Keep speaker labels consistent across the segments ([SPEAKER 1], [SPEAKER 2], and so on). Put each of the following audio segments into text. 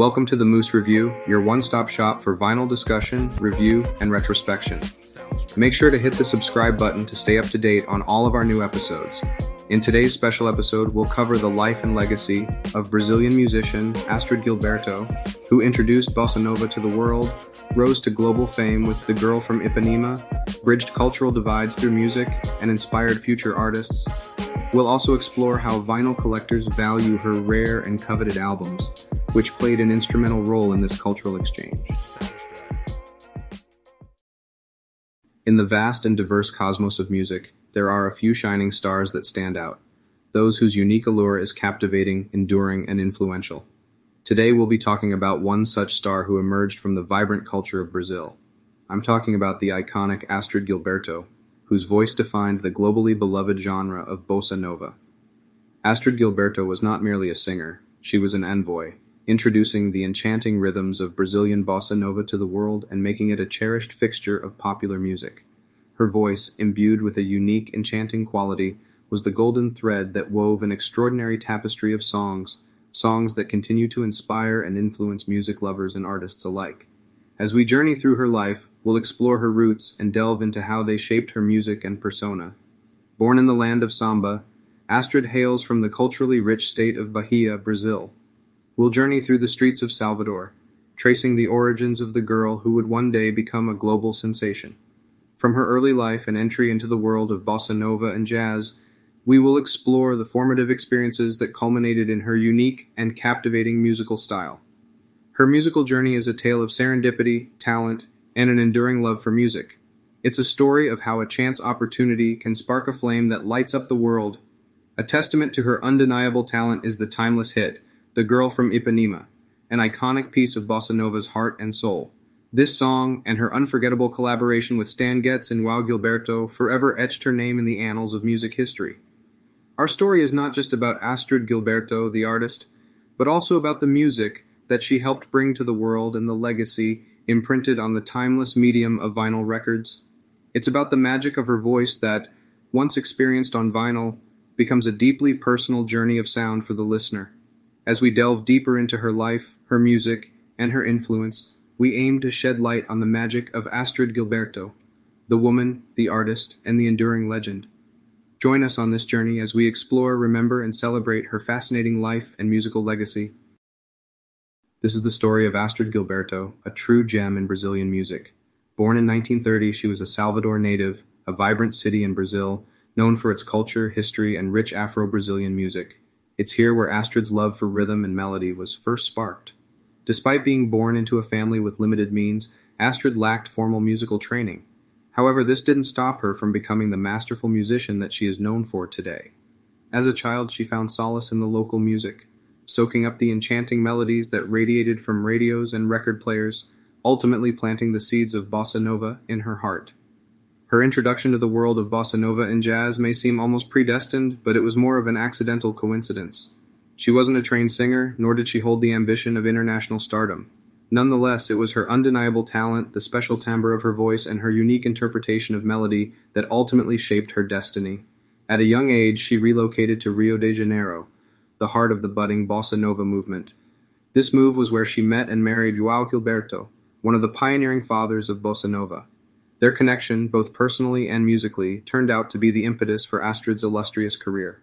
[SPEAKER 1] Welcome to the Moose Review, your one stop shop for vinyl discussion, review, and retrospection. Make sure to hit the subscribe button to stay up to date on all of our new episodes. In today's special episode, we'll cover the life and legacy of Brazilian musician Astrud Gilberto, who introduced bossa nova to the world, rose to global fame with The Girl from Ipanema, bridged cultural divides through music, and inspired future artists. We'll also explore how vinyl collectors value her rare and coveted albums, which played an instrumental role in this cultural exchange. In the vast and diverse cosmos of music, there are a few shining stars that stand out, those whose unique allure is captivating, enduring, and influential. Today we'll be talking about one such star who emerged from the vibrant culture of Brazil. I'm talking about the iconic Astrud Gilberto, whose voice defined the globally beloved genre of bossa nova. Astrud Gilberto was not merely a singer, she was an envoy, introducing the enchanting rhythms of Brazilian bossa nova to the world and making it a cherished fixture of popular music. Her voice, imbued with a unique, enchanting quality, was the golden thread that wove an extraordinary tapestry of songs, songs that continue to inspire and influence music lovers and artists alike. As we journey through her life, we'll explore her roots and delve into how they shaped her music and persona. Born in the land of samba, Astrud hails from the culturally rich state of Bahia, Brazil. We'll journey through the streets of Salvador, tracing the origins of the girl who would one day become a global sensation. From her early life and entry into the world of bossa nova and jazz, we will explore the formative experiences that culminated in her unique and captivating musical style. Her musical journey is a tale of serendipity, talent, and an enduring love for music. It's a story of how a chance opportunity can spark a flame that lights up the world. A testament to her undeniable talent is the timeless hit, The Girl from Ipanema, an iconic piece of bossa nova's heart and soul. This song and her unforgettable collaboration with Stan Getz and Joao Gilberto forever etched her name in the annals of music history. Our story is not just about Astrud Gilberto, the artist, but also about the music that she helped bring to the world and the legacy imprinted on the timeless medium of vinyl records. It's about the magic of her voice that, once experienced on vinyl, becomes a deeply personal journey of sound for the listener. As we delve deeper into her life, her music, and her influence, we aim to shed light on the magic of Astrud Gilberto, the woman, the artist, and the enduring legend. Join us on this journey as we explore, remember, and celebrate her fascinating life and musical legacy. This is the story of Astrud Gilberto, a true gem in Brazilian music. Born in 1930, she was a Salvador native, a vibrant city in Brazil, known for its culture, history, and rich Afro Brazilian music. It's here where Astrud's love for rhythm and melody was first sparked. Despite being born into a family with limited means, Astrud lacked formal musical training. However, this didn't stop her from becoming the masterful musician that she is known for today. As a child, she found solace in the local music soaking up the enchanting melodies that radiated from radios and record players, ultimately planting the seeds of bossa nova in her heart. Her introduction to the world of bossa nova and jazz may seem almost predestined, but it was more of an accidental coincidence. She wasn't a trained singer, nor did she hold the ambition of international stardom. Nonetheless, it was her undeniable talent, the special timbre of her voice, and her unique interpretation of melody that ultimately shaped her destiny. At a young age, she relocated to Rio de Janeiro, the heart of the budding bossa nova movement. This move was where she met and married Joao Gilberto, one of the pioneering fathers of bossa nova. Their connection, both personally and musically, turned out to be the impetus for Astrud's illustrious career.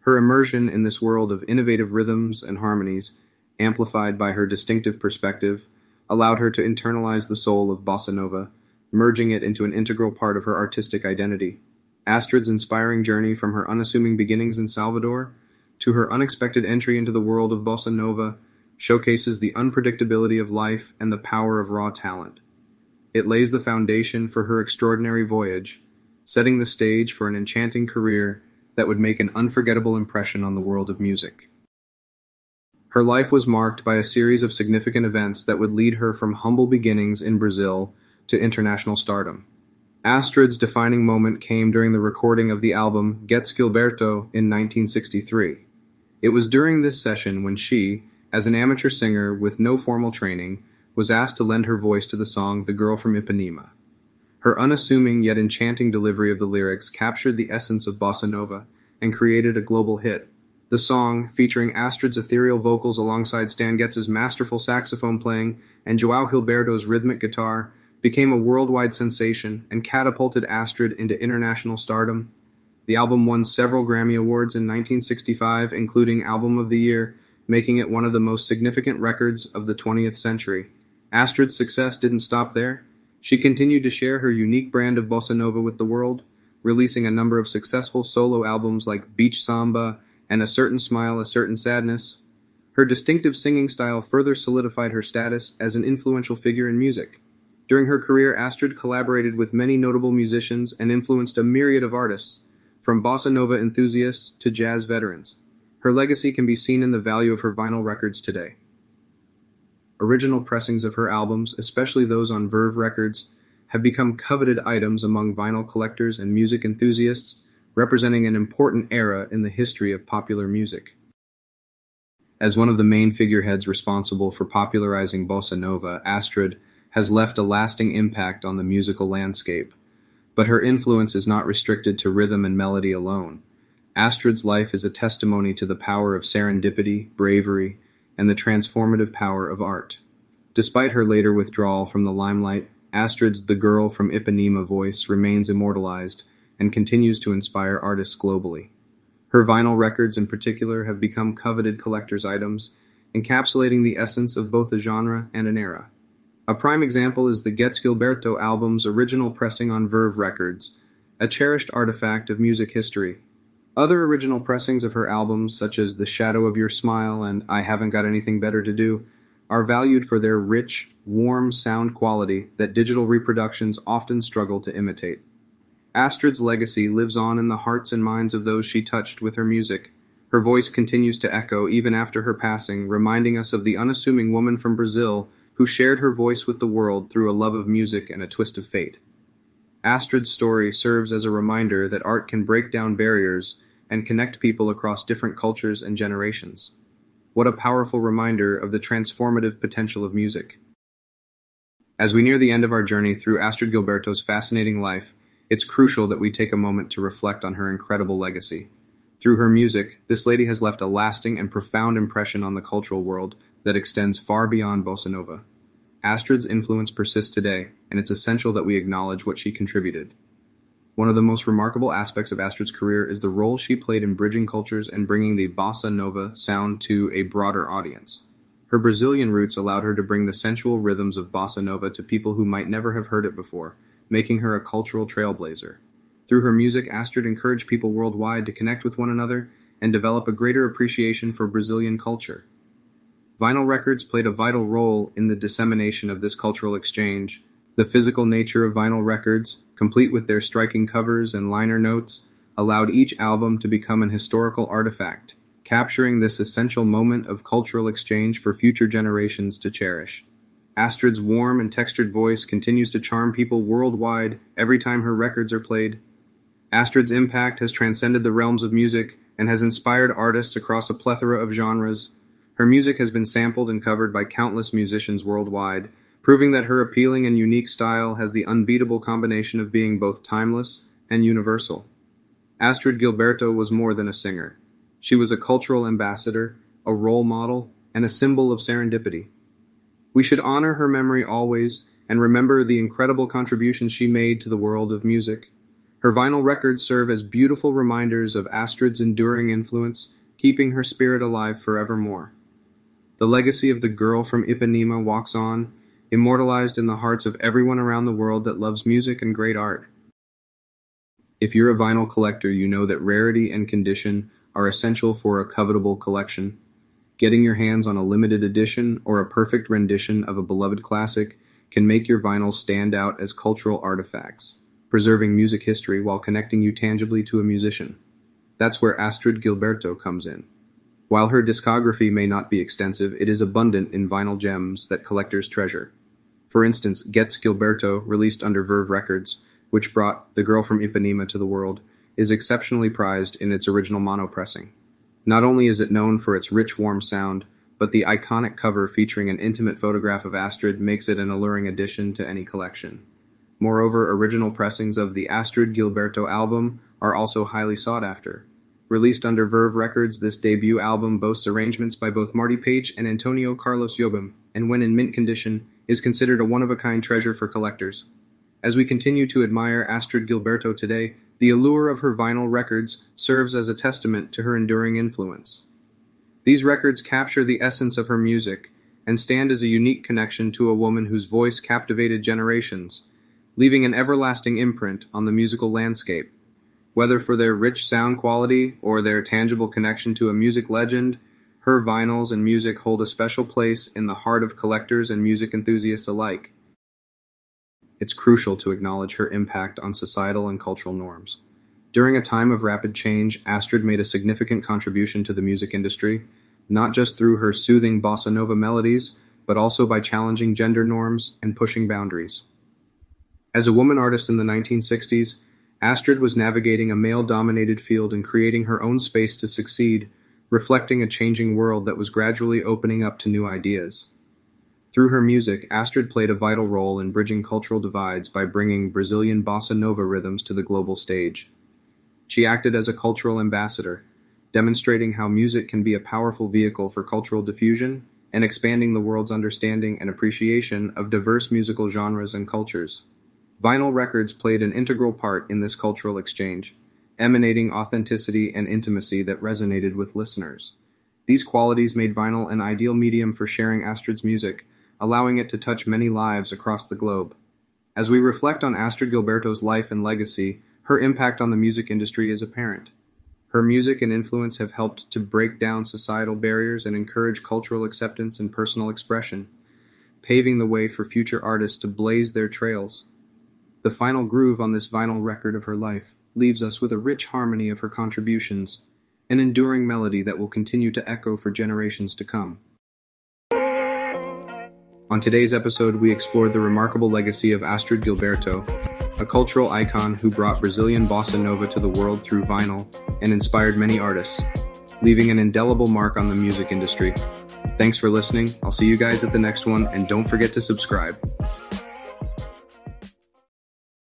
[SPEAKER 1] Her immersion in this world of innovative rhythms and harmonies, amplified by her distinctive perspective, allowed her to internalize the soul of bossa nova, merging it into an integral part of her artistic identity. Astrud's inspiring journey from her unassuming beginnings in Salvador to her unexpected entry into the world of bossa nova showcases the unpredictability of life and the power of raw talent. It lays the foundation for her extraordinary voyage, setting the stage for an enchanting career that would make an unforgettable impression on the world of music. Her life was marked by a series of significant events that would lead her from humble beginnings in Brazil to international stardom. Astrud's defining moment came during the recording of the album Getz Gilberto in 1963. It was during this session when she, as an amateur singer with no formal training, was asked to lend her voice to the song The Girl from Ipanema. Her unassuming yet enchanting delivery of the lyrics captured the essence of bossa nova and created a global hit. The song, featuring Astrud's ethereal vocals alongside Stan Getz's masterful saxophone playing and Joao Gilberto's rhythmic guitar, became a worldwide sensation and catapulted Astrud into international stardom. The album won several Grammy Awards in 1965, including Album of the Year, making it one of the most significant records of the 20th century. Astrud's success didn't stop there. She continued to share her unique brand of bossa nova with the world, releasing a number of successful solo albums like Beach Samba and A Certain Smile, A Certain Sadness. Her distinctive singing style further solidified her status as an influential figure in music. During her career, Astrud collaborated with many notable musicians and influenced a myriad of artists, from bossa nova enthusiasts to jazz veterans. Her legacy can be seen in the value of her vinyl records today. Original pressings of her albums, especially those on Verve Records, have become coveted items among vinyl collectors and music enthusiasts, representing an important era in the history of popular music. As one of the main figureheads responsible for popularizing bossa nova, Astrud has left a lasting impact on the musical landscape. But her influence is not restricted to rhythm and melody alone. Astrud's life is a testimony to the power of serendipity, bravery, and the transformative power of art. Despite her later withdrawal from the limelight, Astrud's The Girl from Ipanema voice remains immortalized and continues to inspire artists globally. Her vinyl records, in particular, have become coveted collector's items, encapsulating the essence of both a genre and an era. A prime example is the Getz Gilberto album's original pressing on Verve Records, a cherished artifact of music history. Other original pressings of her albums, such as The Shadow of Your Smile and I Haven't Got Anything Better to Do, are valued for their rich, warm sound quality that digital reproductions often struggle to imitate. Astrud's legacy lives on in the hearts and minds of those she touched with her music. Her voice continues to echo even after her passing, reminding us of the unassuming woman from Brazil who shared her voice with the world through a love of music and a twist of fate. Astrud's story serves as a reminder that art can break down barriers and connect people across different cultures and generations. What a powerful reminder of the transformative potential of music. As we near the end of our journey through Astrud Gilberto's fascinating life, it's crucial that we take a moment to reflect on her incredible legacy. Through her music, this lady has left a lasting and profound impression on the cultural world that extends far beyond bossa nova. Astrud's influence persists today, and it's essential that we acknowledge what she contributed. One of the most remarkable aspects of Astrud's career is the role she played in bridging cultures and bringing the bossa nova sound to a broader audience. Her Brazilian roots allowed her to bring the sensual rhythms of bossa nova to people who might never have heard it before, making her a cultural trailblazer. Through her music, Astrud encouraged people worldwide to connect with one another and develop a greater appreciation for Brazilian culture. Vinyl records played a vital role in the dissemination of this cultural exchange. The physical nature of vinyl records, complete with their striking covers and liner notes, allowed each album to become an historical artifact, capturing this essential moment of cultural exchange for future generations to cherish. Astrud's warm and textured voice continues to charm people worldwide every time her records are played. Astrud's impact has transcended the realms of music and has inspired artists across a plethora of genres, her music has been sampled and covered by countless musicians worldwide, proving that her appealing and unique style has the unbeatable combination of being both timeless and universal. Astrud Gilberto was more than a singer. She was a cultural ambassador, a role model, and a symbol of serendipity. We should honor her memory always and remember the incredible contributions she made to the world of music. Her vinyl records serve as beautiful reminders of Astrud's enduring influence, keeping her spirit alive forevermore. The legacy of the girl from Ipanema walks on, immortalized in the hearts of everyone around the world that loves music and great art. If you're a vinyl collector, you know that rarity and condition are essential for a covetable collection. Getting your hands on a limited edition or a perfect rendition of a beloved classic can make your vinyls stand out as cultural artifacts, preserving music history while connecting you tangibly to a musician. That's where Astrud Gilberto comes in. While her discography may not be extensive, it is abundant in vinyl gems that collectors treasure. For instance, Getz Gilberto, released under Verve Records, which brought The Girl from Ipanema to the world, is exceptionally prized in its original mono pressing. Not only is it known for its rich, warm sound, but the iconic cover featuring an intimate photograph of Astrud makes it an alluring addition to any collection. Moreover, original pressings of the Astrud Gilberto album are also highly sought after. Released under Verve Records, this debut album boasts arrangements by both Marty Paich and Antonio Carlos Jobim, and when in mint condition, is considered a one-of-a-kind treasure for collectors. As we continue to admire Astrud Gilberto today, the allure of her vinyl records serves as a testament to her enduring influence. These records capture the essence of her music and stand as a unique connection to a woman whose voice captivated generations, leaving an everlasting imprint on the musical landscape. Whether for their rich sound quality or their tangible connection to a music legend, her vinyls and music hold a special place in the heart of collectors and music enthusiasts alike. It's crucial to acknowledge her impact on societal and cultural norms. During a time of rapid change, Astrud made a significant contribution to the music industry, not just through her soothing bossa nova melodies, but also by challenging gender norms and pushing boundaries. As a woman artist in the 1960s, Astrud was navigating a male-dominated field and creating her own space to succeed, reflecting a changing world that was gradually opening up to new ideas. Through her music, Astrud played a vital role in bridging cultural divides by bringing Brazilian bossa nova rhythms to the global stage. She acted as a cultural ambassador, demonstrating how music can be a powerful vehicle for cultural diffusion and expanding the world's understanding and appreciation of diverse musical genres and cultures. Vinyl records played an integral part in this cultural exchange, emanating authenticity and intimacy that resonated with listeners. These qualities made vinyl an ideal medium for sharing Astrud's music, allowing it to touch many lives across the globe. As we reflect on Astrud Gilberto's life and legacy, her impact on the music industry is apparent. Her music and influence have helped to break down societal barriers and encourage cultural acceptance and personal expression, paving the way for future artists to blaze their trails. The final groove on this vinyl record of her life leaves us with a rich harmony of her contributions, an enduring melody that will continue to echo for generations to come. On today's episode, we explored the remarkable legacy of Astrud Gilberto, a cultural icon who brought Brazilian bossa nova to the world through vinyl and inspired many artists, leaving an indelible mark on the music industry. Thanks for listening. I'll see you guys at the next one, and don't forget to subscribe.